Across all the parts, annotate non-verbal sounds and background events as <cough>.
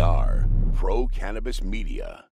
are Pro Cannabis Media.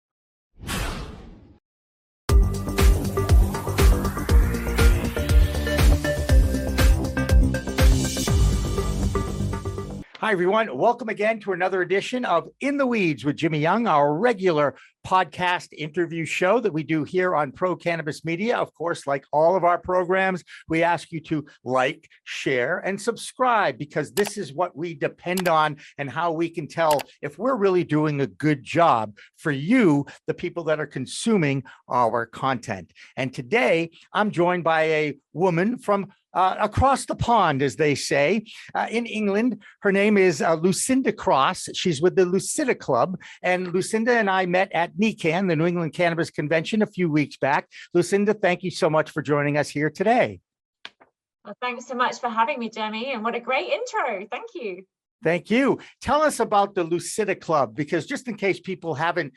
Hi, everyone. Welcome again to another edition of In the Weeds with Jimmy Young, our regular podcast interview show that we do here on Pro Cannabis Media. Of course, like all of our programs, we ask you to like, share, and subscribe because this is what we depend on and how we can tell if we're really doing a good job for you, the people that are consuming our content. And today, I'm joined by a woman from uh, across the pond, as they say, uh, in England. Her name is uh, Lucinda Cross. She's with the Lucida Club. And Lucinda and I met at NECANN, the New England Cannabis Convention, a few weeks back. Lucinda, thank you so much for joining us here today. Well, thanks so much for having me, Jimmy. And what a great intro. Thank you. Thank you. Tell us about the Lucida Club, because just in case people haven't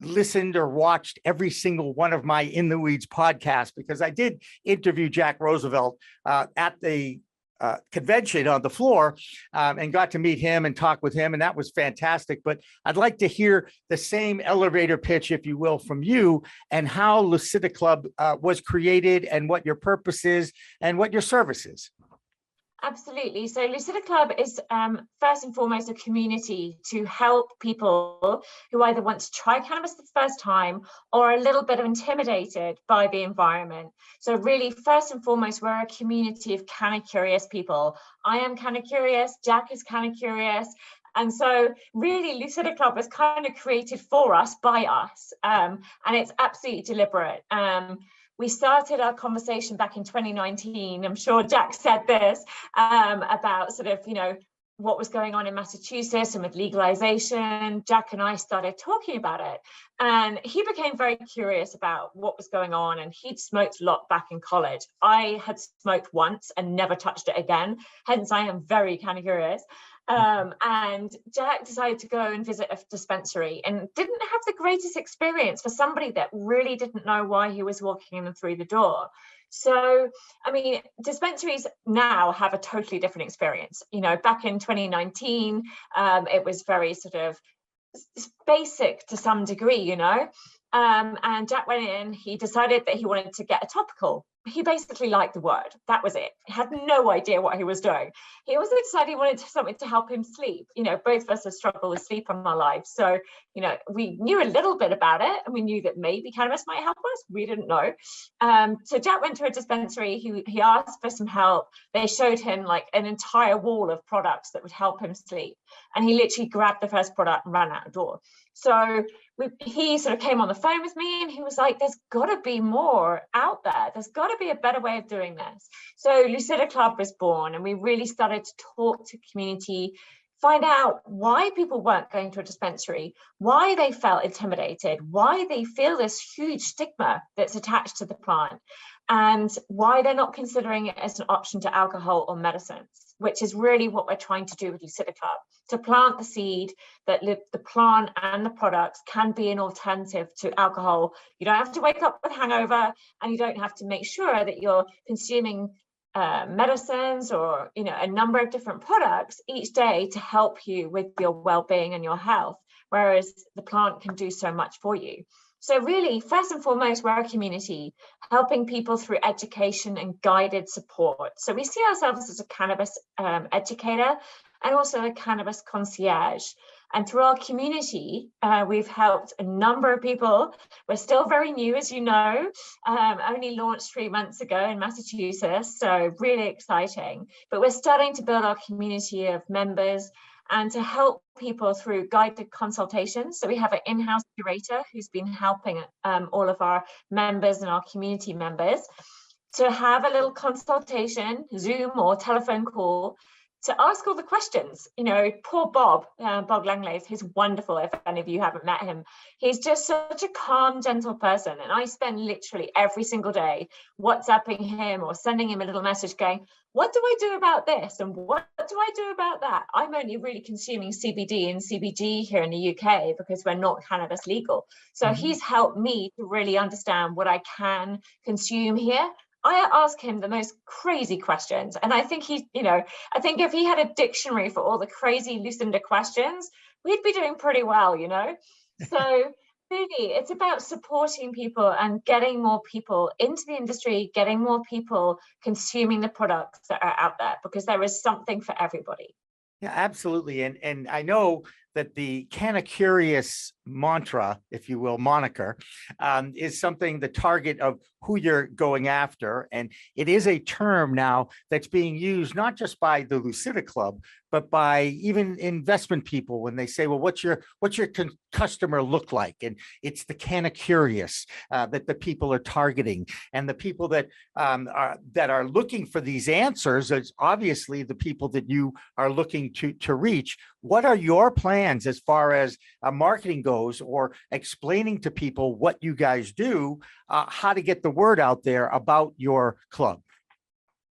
listened or watched every single one of my In the Weeds podcasts, because I did interview Jack Roosevelt uh, at the uh, convention on the floor um, and got to meet him and talk with him, and that was fantastic. But I'd like to hear the same elevator pitch, if you will, from you and how Lucida Club uh, was created and what your purpose is and what your service is. Absolutely. So Lucida Club is um, first and foremost a community to help people who either want to try cannabis for the first time or are a little bit of intimidated by the environment. So really, first and foremost, we're a community of canna curious people. I am canna curious, Jack is canna curious, and so really Lucida Club was kind of created for us, by us, um, and it's absolutely deliberate. Um, we started our conversation back in 2019. I'm sure Jack said this um, about sort of, you know, what was going on in Massachusetts and with legalization. Jack and I started talking about it. And he became very curious about what was going on. And he'd smoked a lot back in college. I had smoked once and never touched it again. Hence, I am very kind of curious. Um, and Jack decided to go and visit a dispensary and didn't have the greatest experience for somebody that really didn't know why he was walking in through the door. So, I mean, dispensaries now have a totally different experience. You know, back in 2019, um, it was very sort of basic to some degree, you know. Um, and Jack went in, he decided that he wanted to get a topical he basically liked the word. That was it. He had no idea what he was doing. He also decided he wanted something to help him sleep. You know, both of us have struggled with sleep in our lives. So, you know, we knew a little bit about it and we knew that maybe cannabis might help us. We didn't know. Um, so Jack went to a dispensary. He, he asked for some help. They showed him like an entire wall of products that would help him sleep. And he literally grabbed the first product and ran out the door. So we, he sort of came on the phone with me and he was like, there's got to be more out there. There's got to be a better way of doing this. So Lucida Club was born and we really started to talk to community, find out why people weren't going to a dispensary, why they felt intimidated, why they feel this huge stigma that's attached to the plant, and why they're not considering it as an option to alcohol or medicines which is really what we're trying to do with Lucida to plant the seed that the plant and the products can be an alternative to alcohol. You don't have to wake up with hangover and you don't have to make sure that you're consuming uh, medicines or you know a number of different products each day to help you with your well-being and your health whereas the plant can do so much for you so really, first and foremost, we're a community helping people through education and guided support. So we see ourselves as a cannabis um, educator and also a cannabis concierge. And through our community, uh, we've helped a number of people. We're still very new, as you know, um, only launched three months ago in Massachusetts, so really exciting. But we're starting to build our community of members and to help people through guided consultations. So we have an in-house curator who's been helping um, all of our members and our community members to have a little consultation, Zoom or telephone call to ask all the questions. You know, poor Bob, uh, Bob Langlays, he's wonderful if any of you haven't met him. He's just such a calm, gentle person. And I spend literally every single day WhatsApping him or sending him a little message going, what do I do about this? And what do I do about that? I'm only really consuming CBD and CBG here in the UK because we're not cannabis legal. So mm -hmm. he's helped me to really understand what I can consume here I ask him the most crazy questions. And I think he, you know, I think if he had a dictionary for all the crazy Lucinda questions, we'd be doing pretty well, you know? So <laughs> really, it's about supporting people and getting more people into the industry, getting more people consuming the products that are out there because there is something for everybody. Yeah, absolutely. And and I know that the Canna Curious mantra, if you will, moniker, um, is something the target of who you're going after. And it is a term now that's being used not just by the Lucida Club, but by even investment people when they say, well, what's your what's your customer look like? And it's the Canna Curious uh, that the people are targeting. And the people that um, are that are looking for these answers is obviously the people that you are looking to to reach. What are your plans as far as uh, marketing goes or explaining to people what you guys do, uh, how to get the word out there about your club?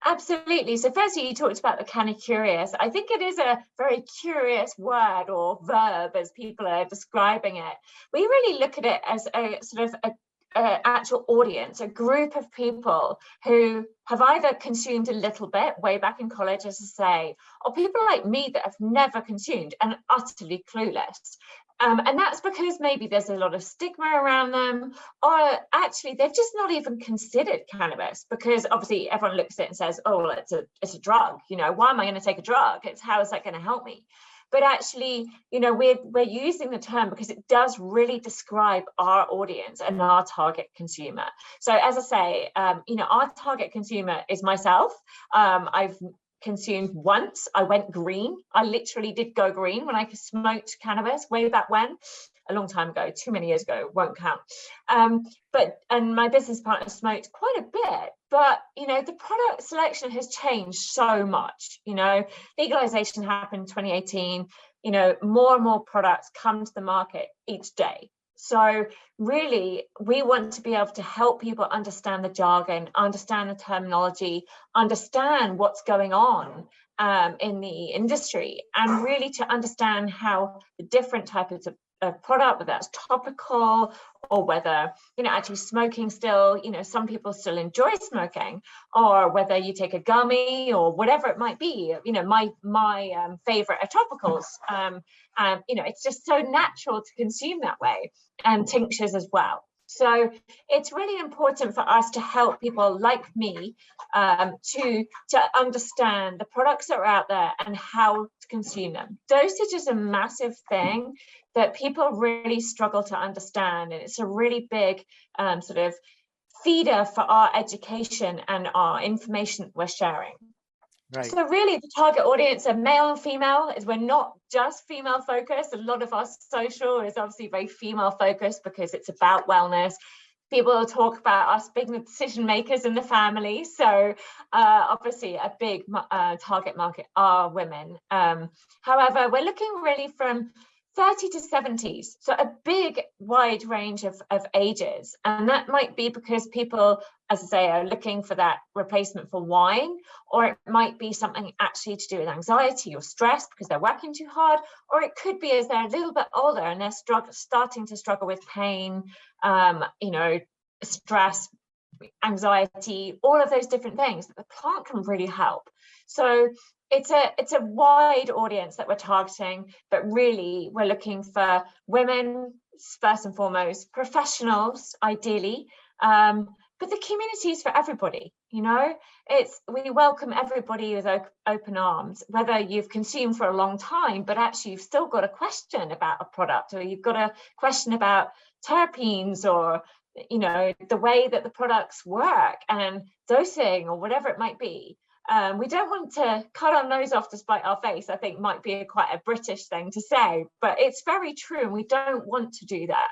Absolutely. So firstly, you talked about the canna Curious. I think it is a very curious word or verb as people are describing it. We really look at it as a sort of a uh, actual audience, a group of people who have either consumed a little bit way back in college, as I say, or people like me that have never consumed and utterly clueless. Um, and that's because maybe there's a lot of stigma around them, or actually they've just not even considered cannabis because obviously everyone looks at it and says, "Oh, it's a it's a drug. You know, why am I going to take a drug? It's how is that going to help me?" but actually you know we're we're using the term because it does really describe our audience and our target consumer so as i say um, you know our target consumer is myself um, i've consumed once i went green i literally did go green when i smoked cannabis way back when a long time ago, too many years ago, won't count. Um, but and my business partner smoked quite a bit, but you know the product selection has changed so much. You know, legalization happened 2018. You know, more and more products come to the market each day. So really, we want to be able to help people understand the jargon, understand the terminology, understand what's going on um, in the industry, and really to understand how the different types of a product, whether that's topical or whether, you know, actually smoking still, you know, some people still enjoy smoking, or whether you take a gummy or whatever it might be. You know, my my um, favorite are topicals. <laughs> Um, and you know, it's just so natural to consume that way, and tinctures as well. So it's really important for us to help people like me um, to, to understand the products that are out there and how to consume them. Dosage is a massive thing that people really struggle to understand. And it's a really big um, sort of feeder for our education and our information we're sharing. Right. So really the target audience are male and female is we're not just female focused. A lot of our social is obviously very female focused because it's about wellness. People talk about us being the decision makers in the family. So uh, obviously a big uh, target market are women. Um, however, we're looking really from 30 to 70s, so a big wide range of, of ages. And that might be because people, as I say, are looking for that replacement for wine, or it might be something actually to do with anxiety or stress because they're working too hard, or it could be as they're a little bit older and they're strugg- starting to struggle with pain, um, you know, stress, anxiety, all of those different things that the plant can really help. So it's a it's a wide audience that we're targeting, but really we're looking for women first and foremost, professionals ideally, um, but the community is for everybody. You know, it's we welcome everybody with open arms, whether you've consumed for a long time, but actually you've still got a question about a product, or you've got a question about terpenes or you know the way that the products work and dosing or whatever it might be um, we don't want to cut our nose off to spite our face, I think might be a, quite a British thing to say, but it's very true. And we don't want to do that.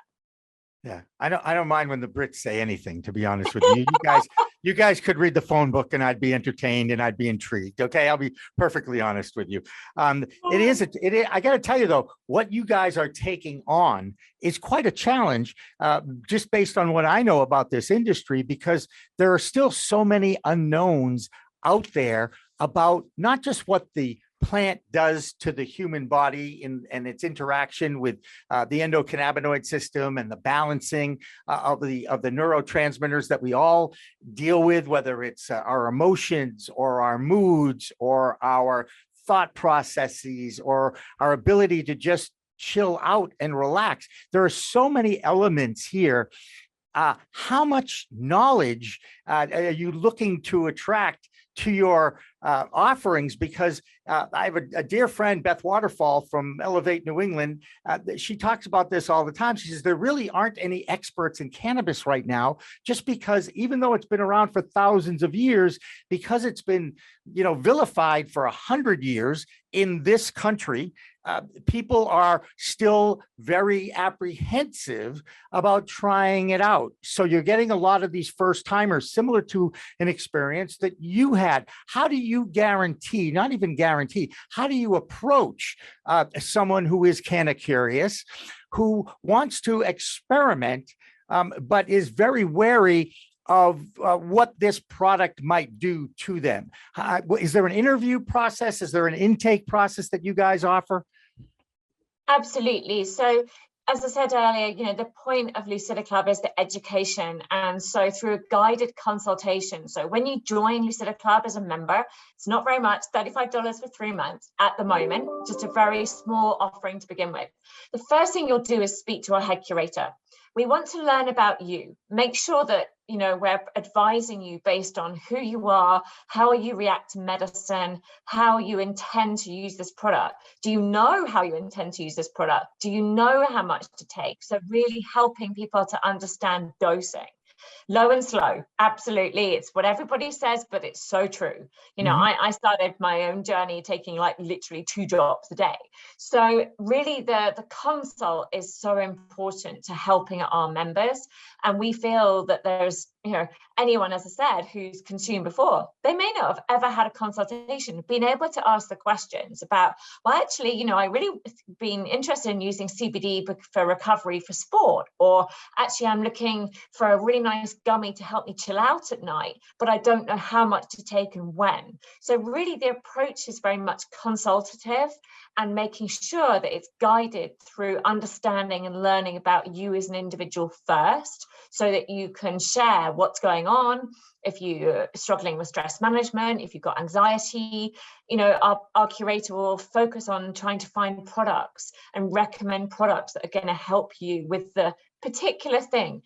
Yeah, I don't. I don't mind when the Brits say anything. To be honest with you, you guys, <laughs> you guys could read the phone book, and I'd be entertained, and I'd be intrigued. Okay, I'll be perfectly honest with you. Um, it is. A, it is. I got to tell you though, what you guys are taking on is quite a challenge, uh, just based on what I know about this industry, because there are still so many unknowns out there about not just what the plant does to the human body in, and its interaction with uh, the endocannabinoid system and the balancing uh, of the of the neurotransmitters that we all deal with, whether it's uh, our emotions or our moods or our thought processes or our ability to just chill out and relax. There are so many elements here. Uh, how much knowledge uh, are you looking to attract to your uh, offerings? Because uh, I have a, a dear friend, Beth Waterfall from Elevate New England. Uh, she talks about this all the time. She says there really aren't any experts in cannabis right now, just because even though it's been around for thousands of years, because it's been you know vilified for a hundred years in this country, uh, people are still very apprehensive about trying it out. So you're getting a lot of these first timers, similar to an experience that you had. How do you guarantee, not even guarantee, how do you approach uh, someone who is canna curious, who wants to experiment, um, but is very wary of uh, what this product might do to them. Uh, is there an interview process? Is there an intake process that you guys offer? Absolutely. So as I said earlier, you know, the point of Lucida Club is the education. And so through a guided consultation. So when you join Lucida Club as a member, it's not very much, $35 for three months at the moment, just a very small offering to begin with. The first thing you'll do is speak to our head curator. We want to learn about you. Make sure that you know we're advising you based on who you are how you react to medicine how you intend to use this product. Do you know how you intend to use this product? Do you know how much to take? So really helping people to understand dosing low and slow absolutely. It's what everybody says but it's so true. You know mm-hmm. I, I started my own journey taking like literally two drops a day. So really the the consult is so important to helping our members and we feel that there's you know anyone as i said who's consumed before they may not have ever had a consultation been able to ask the questions about well actually you know i really been interested in using cbd for recovery for sport or actually i'm looking for a really nice gummy to help me chill out at night but i don't know how much to take and when. So really the approach is very much consultative and making sure that it's guided through understanding and learning about you as an individual first so that you can share what's going on if you're struggling with stress management if you've got anxiety you know our, our curator will focus on trying to find products and recommend products that are going to help you with the particular thing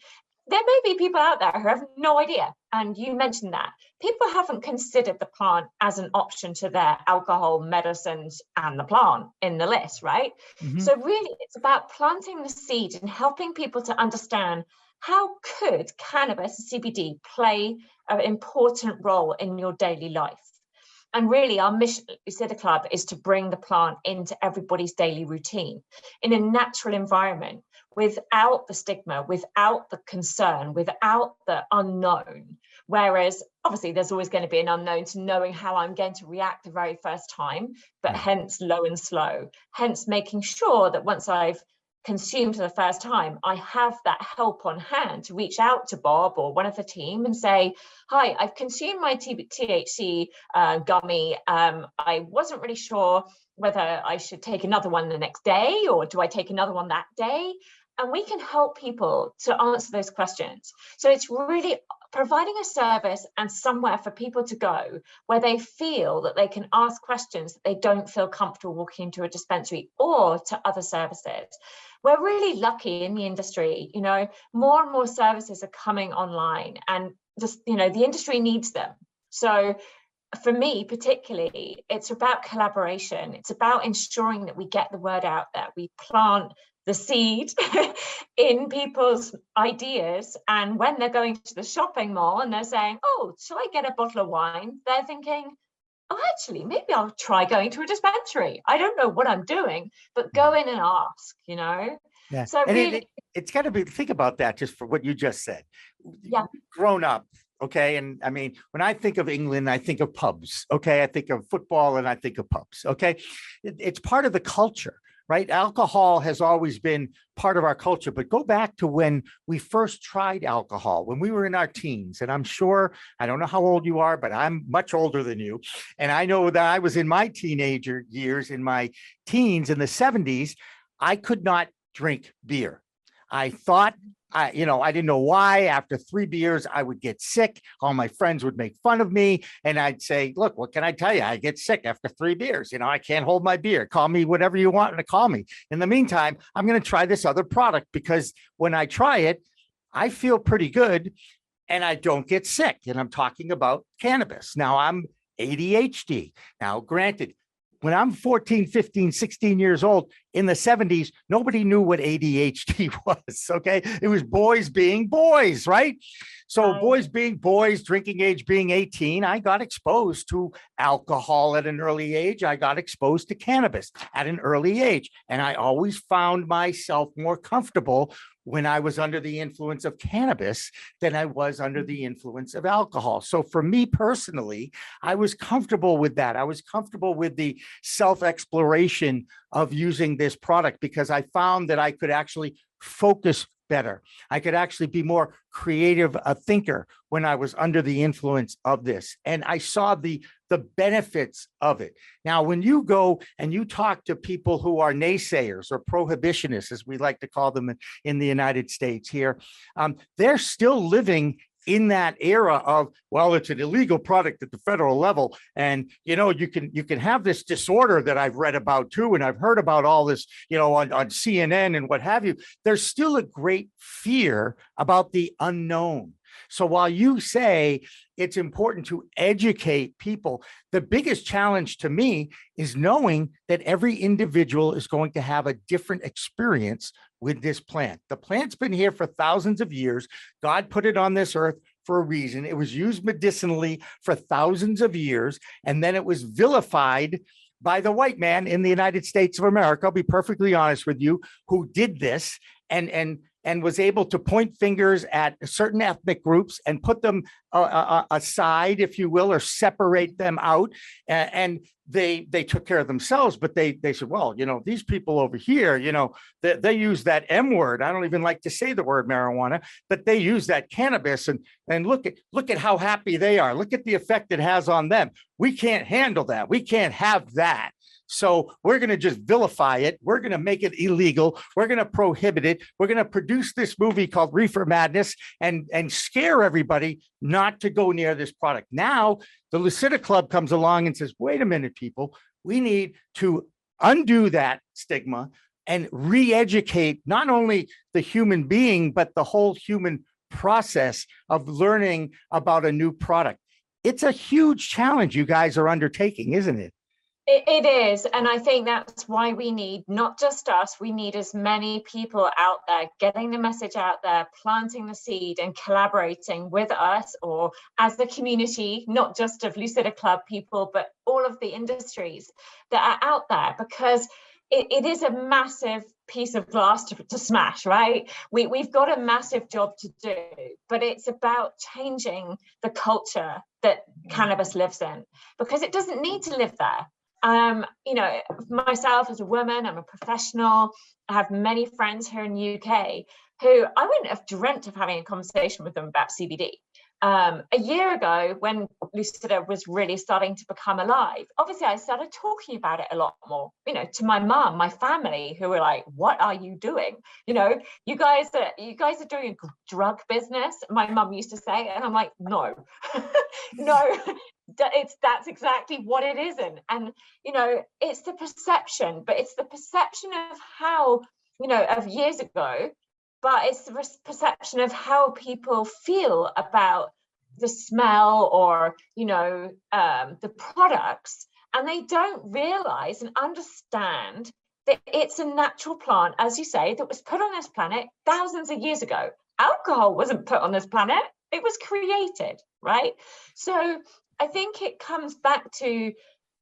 there may be people out there who have no idea. And you mentioned that. People haven't considered the plant as an option to their alcohol, medicines, and the plant in the list, right? Mm-hmm. So, really, it's about planting the seed and helping people to understand how could cannabis CBD play an important role in your daily life? And really, our mission at Lucida Club is to bring the plant into everybody's daily routine in a natural environment without the stigma, without the concern, without the unknown. Whereas obviously there's always going to be an unknown to knowing how I'm going to react the very first time, but mm. hence low and slow. Hence making sure that once I've consumed for the first time, I have that help on hand to reach out to Bob or one of the team and say, Hi, I've consumed my THC uh, gummy. Um, I wasn't really sure whether I should take another one the next day or do I take another one that day? And we can help people to answer those questions. So it's really providing a service and somewhere for people to go where they feel that they can ask questions that they don't feel comfortable walking into a dispensary or to other services. We're really lucky in the industry, you know, more and more services are coming online and just, you know, the industry needs them. So for me particularly it's about collaboration it's about ensuring that we get the word out there we plant the seed <laughs> in people's ideas. And when they're going to the shopping mall and they're saying, Oh, shall I get a bottle of wine? They're thinking, Oh, actually, maybe I'll try going to a dispensary. I don't know what I'm doing, but go in and ask, you know? Yeah. So and really, it, it's got to be think about that just for what you just said. Yeah. Grown up, okay and i mean when i think of england i think of pubs okay i think of football and i think of pubs okay it, it's part of the culture right? Alcohol has always been part of our culture, but go back to when we first tried alcohol, when we were in our teens. And I'm sure, I don't know how old you are, but I'm much older than you. And I know that I was in my teenager years, in my teens in the 70s, I could not drink beer. I thought I, you know, I didn't know why. After three beers, I would get sick. All my friends would make fun of me. And I'd say, look, what can I tell you? I get sick after three beers. You know, I can't hold my beer. Call me whatever you want to call me. In the meantime, I'm going to try this other product because when I try it, I feel pretty good and I don't get sick. And I'm talking about cannabis. Now I'm ADHD. Now, granted, when I'm 14, 15, 16 years old in the 70s, nobody knew what ADHD <laughs> was. Okay. It was boys being boys, right? So, Right. boys being boys, drinking age being 18, I got exposed to alcohol at an early age. I got exposed to cannabis at an early age. And I always found myself more comfortable when I was under the influence of cannabis than I was under mm. the influence of alcohol. So, for me personally, I was comfortable with that. I was comfortable with the self exploration of using this product because I found that I could actually focus better. I could actually be more creative, a thinker when I was under the influence of this. And I saw the the benefits of it. Now, when you go and you talk to people who are naysayers or prohibitionists, as we like to call them in- in the United States here, um, they're still living in that era of well it's an illegal product at the federal level. And you know you can you can have this disorder that i've read about too and i've heard about all this you know on, on cnn and what have you. There's still a great fear about the unknown so while you say it's important to educate people the biggest challenge to me is knowing that every individual is going to have a different experience with this plant the plant's been here for thousands of years God put it on this earth for a reason. It was used medicinally for thousands of years, and then it was vilified by the white man in the United States of America. I'll be perfectly honest with you, who did this and and and was able to point fingers at certain ethnic groups and put them uh, uh, aside, if you will, or separate them out. And, they they took care of themselves, but they they said, well, you know, these people over here, you know, they, they use that M word. I don't even like to say the word marijuana, but they use that cannabis and and look at look at how happy they are. Look at the effect it has on them. We can't handle that. We can't have that. So we're going to just vilify it. We're going to make it illegal. We're going to prohibit it. We're going to produce this movie called Reefer Madness and and scare everybody not to go near this product. Now the Lucida Club comes along and says, "Wait a minute, people. We need to undo that stigma and re-educate not only the human being but the whole human process of learning about a new product." It's a huge challenge you guys are undertaking, isn't it? It, it is. And I think that's why we need not just us, we need as many people out there getting the message out there, planting the seed and collaborating with us or as the community, not just of Lucida Club people, but all of the industries that are out there because it, it is a massive piece of glass to, to smash, right? We, we've got a massive job to do, but it's about changing the culture that mm. cannabis lives in because it doesn't need to live there um, you know, myself as a woman, I'm a professional. I have many friends here in the UK who I wouldn't have dreamt of having a conversation with them about CBD. Um, a year ago, when Lucida was really starting to become alive, obviously I started talking about it a lot more, you know, to my mum, my family, who were like, "What are you doing? You know, you guys are you guys are doing a drug business." My mum used to say, and I'm like, "No, <laughs> no, <laughs> it's that's exactly what it isn't and you know it's the perception but it's the perception of how you know of years ago but it's the perception of how people feel about the smell or you know um, the products and they don't realize and understand that it's a natural plant as you say that was put on this planet thousands of years ago. Alcohol wasn't put on this planet. It was created right? So I think it comes back to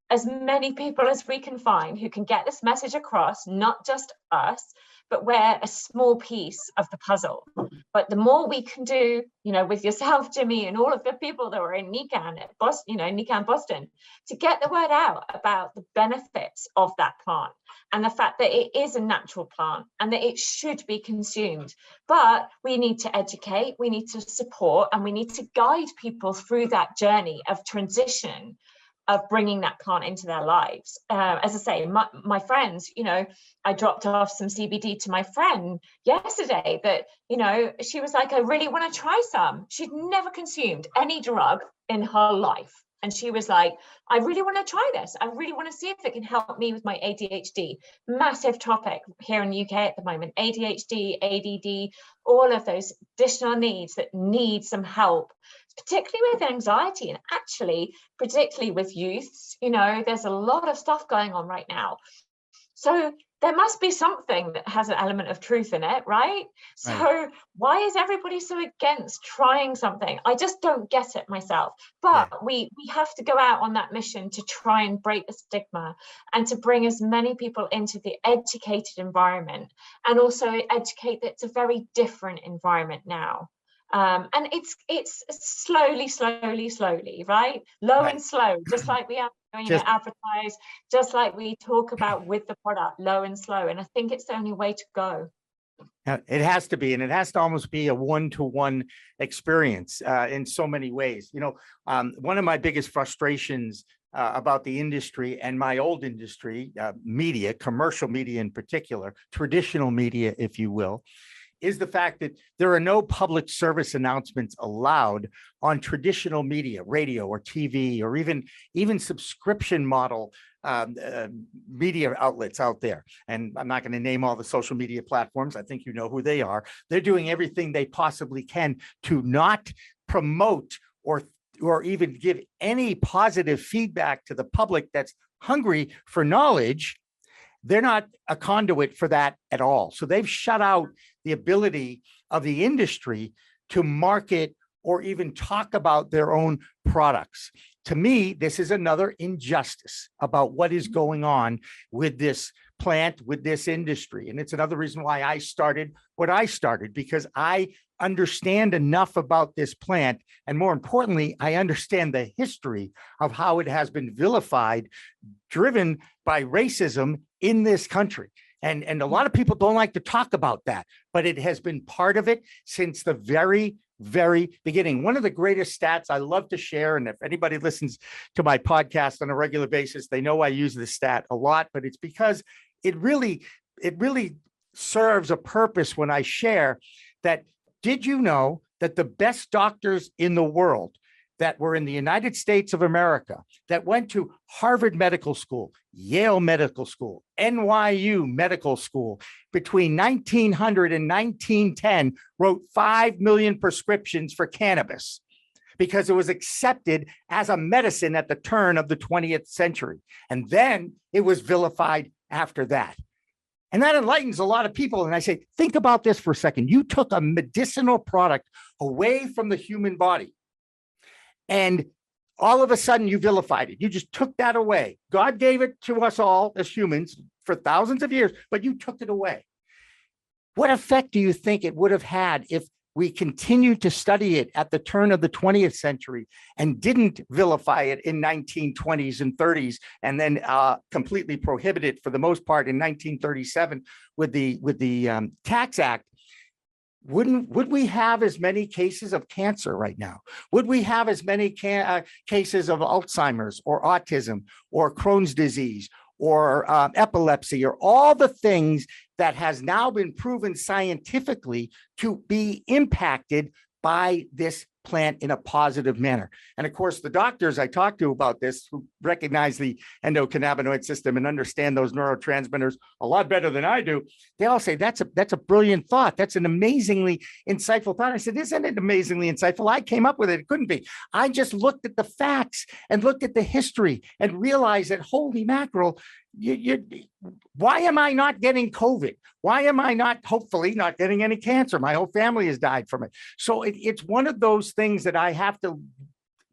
as many people as we can find who can get this message across, not just us, but we're a small piece of the puzzle. But the more we can do, you know, with yourself, <laughs> Jimmy, and all of the people that were in NECANN at Boston, you know, NECANN Boston, to get the word out about the benefits of that plant and the fact that it is a natural plant and that it should be consumed. But we need to educate, we need to support, and we need to guide people through that journey of transition of bringing that plant into their lives. Uh, as I say, my, my friends, you know, I dropped off some CBD to my friend yesterday that, you know, she was like, I really want to try some. She'd never consumed any drug in her life. And she was like, I really want to try this. I really want to see if it can help me with my ADHD. Massive topic here in the UK at the moment ADHD, ADD, all of those additional needs that need some help particularly with anxiety and actually particularly with youths you know there's a lot of stuff going on right now. So there must be something that has an element of truth in it right? So right. why is everybody so against trying something? I just don't get it myself. But yeah. we we have to go out on that mission to try and break the stigma and to bring as many people into the educated environment and also educate that it's a very different environment now um, and it's it's slowly, slowly, slowly, right? Low right. and slow, just like we have you just, know, advertise, just like we talk about with the product, low and slow. And I think it's the only way to go. It has to be, and it has to almost be a one-to-one experience uh, in so many ways. You know, um, one of my biggest frustrations uh, about the industry and my old industry, uh, media, commercial media in particular, traditional media, if you will, is the fact that there are no public service announcements allowed on traditional media, radio or TV, or even even subscription model um, uh, media outlets out there. And I'm not going to name all the social media platforms. I think you know who they are. They're doing everything they possibly can to not promote or or even give any positive feedback to the public that's hungry for knowledge they're not a conduit for that at all. So they've shut out the ability of the industry to market or even talk about their own products. To me, this is another injustice about what is mm-hmm. going on with this plant, with this industry. And it's another reason why I started what I started, because I understand enough about this plant. And more importantly, I understand the history of how it has been vilified, driven by racism in this country. And, and a hmm. lot of people don't like to talk about that, but it has been part of it since the very, very beginning. One of the greatest stats I love to share, and if anybody listens to my podcast on a regular basis, they know I use this stat a lot, but it's because it really, it really serves a purpose when I share that. Did you know that the best doctors in the world that were in the United States of America, that went to Harvard Medical School, Yale Medical School, NYU Medical School, between 1900 and 1910, wrote 5 million prescriptions for cannabis because it was accepted as a medicine at the turn of the 20th century. And then it was vilified after that. And that enlightens a lot of people. And I say, think about this for a second. You took a medicinal product away from the human body and all of a sudden you vilified it. You just took that away. God gave it to us all as humans for thousands of years, but you took it away. What effect do you think it would have had if we continued to study it at the turn of the 20th century and didn't vilify it in 1920s and 30s and then uh, completely prohibit it for the most part in 1937 with the with the um, tax act wouldn't would we have as many cases of cancer right now? Would we have as many ca- uh, cases of alzheimer's or autism or crohn's disease or uh, epilepsy or all the things that has now been proven scientifically to be impacted by this plant in a positive manner. And of course, the doctors I talked to about this who recognize the endocannabinoid system and understand those neurotransmitters a lot better than I do, they all say that's a that's a brilliant thought. That's an amazingly insightful thought. I said, isn't it amazingly insightful? I came up with it. It couldn't be. I just looked at the facts and looked at the history and realized that holy mackerel, you, you, why am I not getting COVID? Why am I not, hopefully, not getting any cancer? My whole family has died from it. So it, it's one of those things that I have to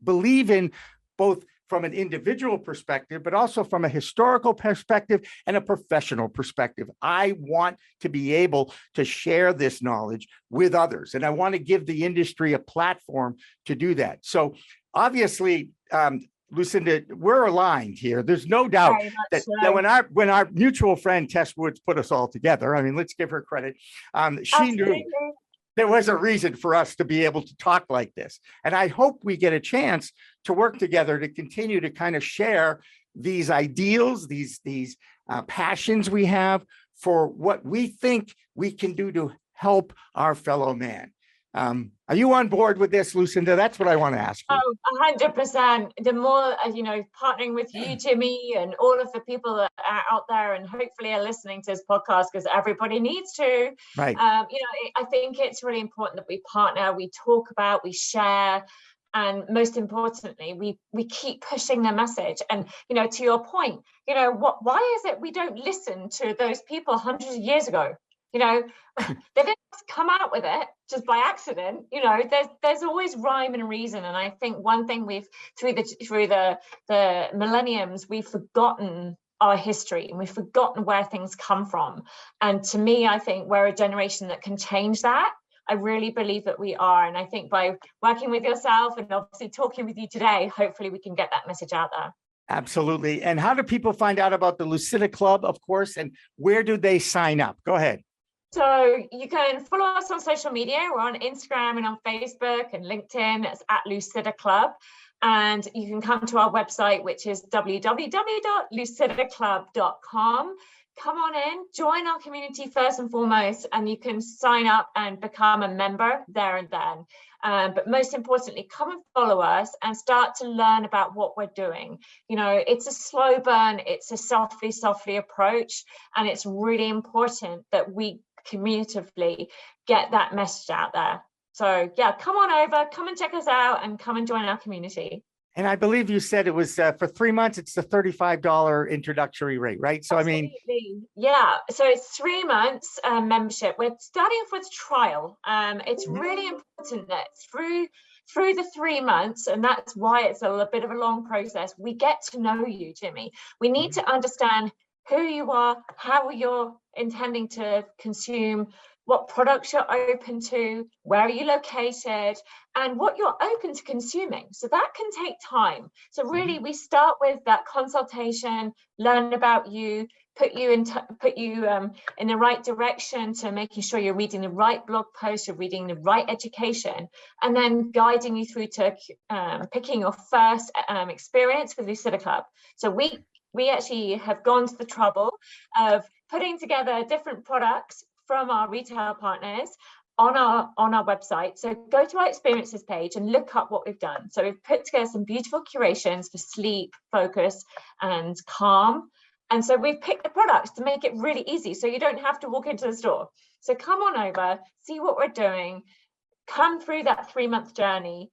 believe in both from an individual perspective, but also from a historical perspective and a professional perspective. I want to be able to share this knowledge with others, and I want to give the industry a platform to do that. So, obviously, um, Lucinda, we're aligned here. There's no doubt that, that, when our when our mutual friend Tess Woods put us all together, I mean, let's give her credit. Um, she Absolutely. knew there was a reason for us to be able to talk like this, and I hope we get a chance to work together to continue to kind of share these ideals, these these uh, passions we have for what we think we can do to help our fellow man. Um, are you on board with this, Lucinda? That's what I want to ask. You. Oh, hundred percent. The more uh, you know, partnering with you, <clears throat> Jimmy, and all of the people that are out there, and hopefully are listening to this podcast because everybody needs to. Right. Um, you know, I think it's really important that we partner, we talk about, we share, and most importantly, we we keep pushing the message. And you know, to your point, you know, what? Why is it we don't listen to those people hundreds of years ago? You know, <laughs> they didn't come out with it just by accident. You know, there's there's always rhyme and reason. And I think one thing we've through the through the the millenniums, we've forgotten our history and we've forgotten where things come from. And to me, I think we're a generation that can change that. I really believe that we are. And I think by working with yourself and obviously talking with you today, hopefully we can get that message out there. Absolutely. And how do people find out about the Lucida Club, of course, and where do they sign up? Go ahead. So you can follow us on social media. We're on Instagram and on Facebook and LinkedIn. It's at Lucida Club. And you can come to our website, which is www.lucidaclub.com. Come on in, join our community first and foremost, and you can sign up and become a member there and then. Um, but most importantly, come and follow us and start to learn about what we're doing. You know, it's a slow burn, it's a softly, softly approach, and it's really important that we communitively get that message out there. So yeah, come on over, come and check us out, and come and join our community. And I believe you said it was uh, for three months. It's the thirty-five dollar introductory rate, right? So Absolutely. I mean, yeah. So it's three months uh, membership. We're starting off with trial. Um, it's mm-hmm. really important that through through the three months, and that's why it's a, a bit of a long process. We get to know you, Jimmy. We need mm-hmm. to understand who you are, how you're intending to consume, what products you're open to, where are you located, and what you're open to consuming. So that can take time. So really, mm-hmm. we start with that consultation, learn about you, put you in t- put you um, in the right direction to making sure you're reading the right blog post, you're reading the right education, and then guiding you through to um, picking your first um, experience with Lucida Club. So we we actually have gone to the trouble of putting together different products from our retail partners on our on our website. So go to our experiences page and look up what we've done. So we've put together some beautiful curations for sleep focus and calm. And so we've picked the products to make it really easy so you don't have to walk into the store. So come on over see what we're doing. Come through that three month journey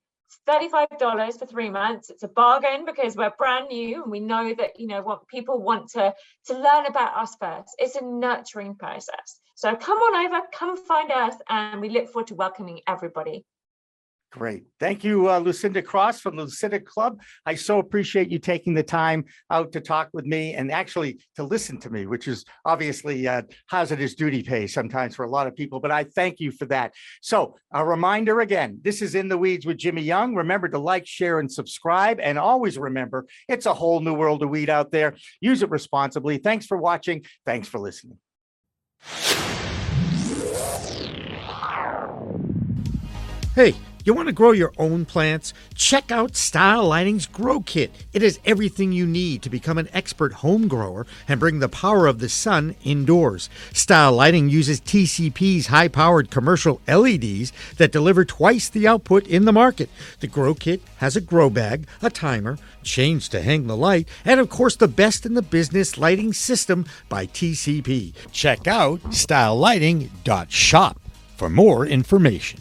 $35 for three months it's a bargain because we're brand new and we know that you know what people want to to learn about us first. It's a nurturing process. So come on over come find us and we look forward to welcoming everybody Great. Thank you, uh, Lucinda Cross from the Lucida Club. I so appreciate you taking the time out to talk with me and actually to listen to me, which is obviously uh, hazardous duty pay sometimes for a lot of people, but I thank you for that. So, a reminder again this is In the Weeds with Jimmy Young. Remember to like, share, and subscribe. And always remember it's a whole new world of weed out there. Use it responsibly. Thanks for watching. Thanks for listening. Hey. You want to grow your own plants? Check out Style Lighting's Grow Kit. It has everything you need to become an expert home grower and bring the power of the sun indoors. Style Lighting uses TCP's high powered commercial LEDs that deliver twice the output in the market. The Grow Kit has a grow bag, a timer, chains to hang the light, and of course the best in the business lighting system by TCP. Check out stylelighting.shop for more information.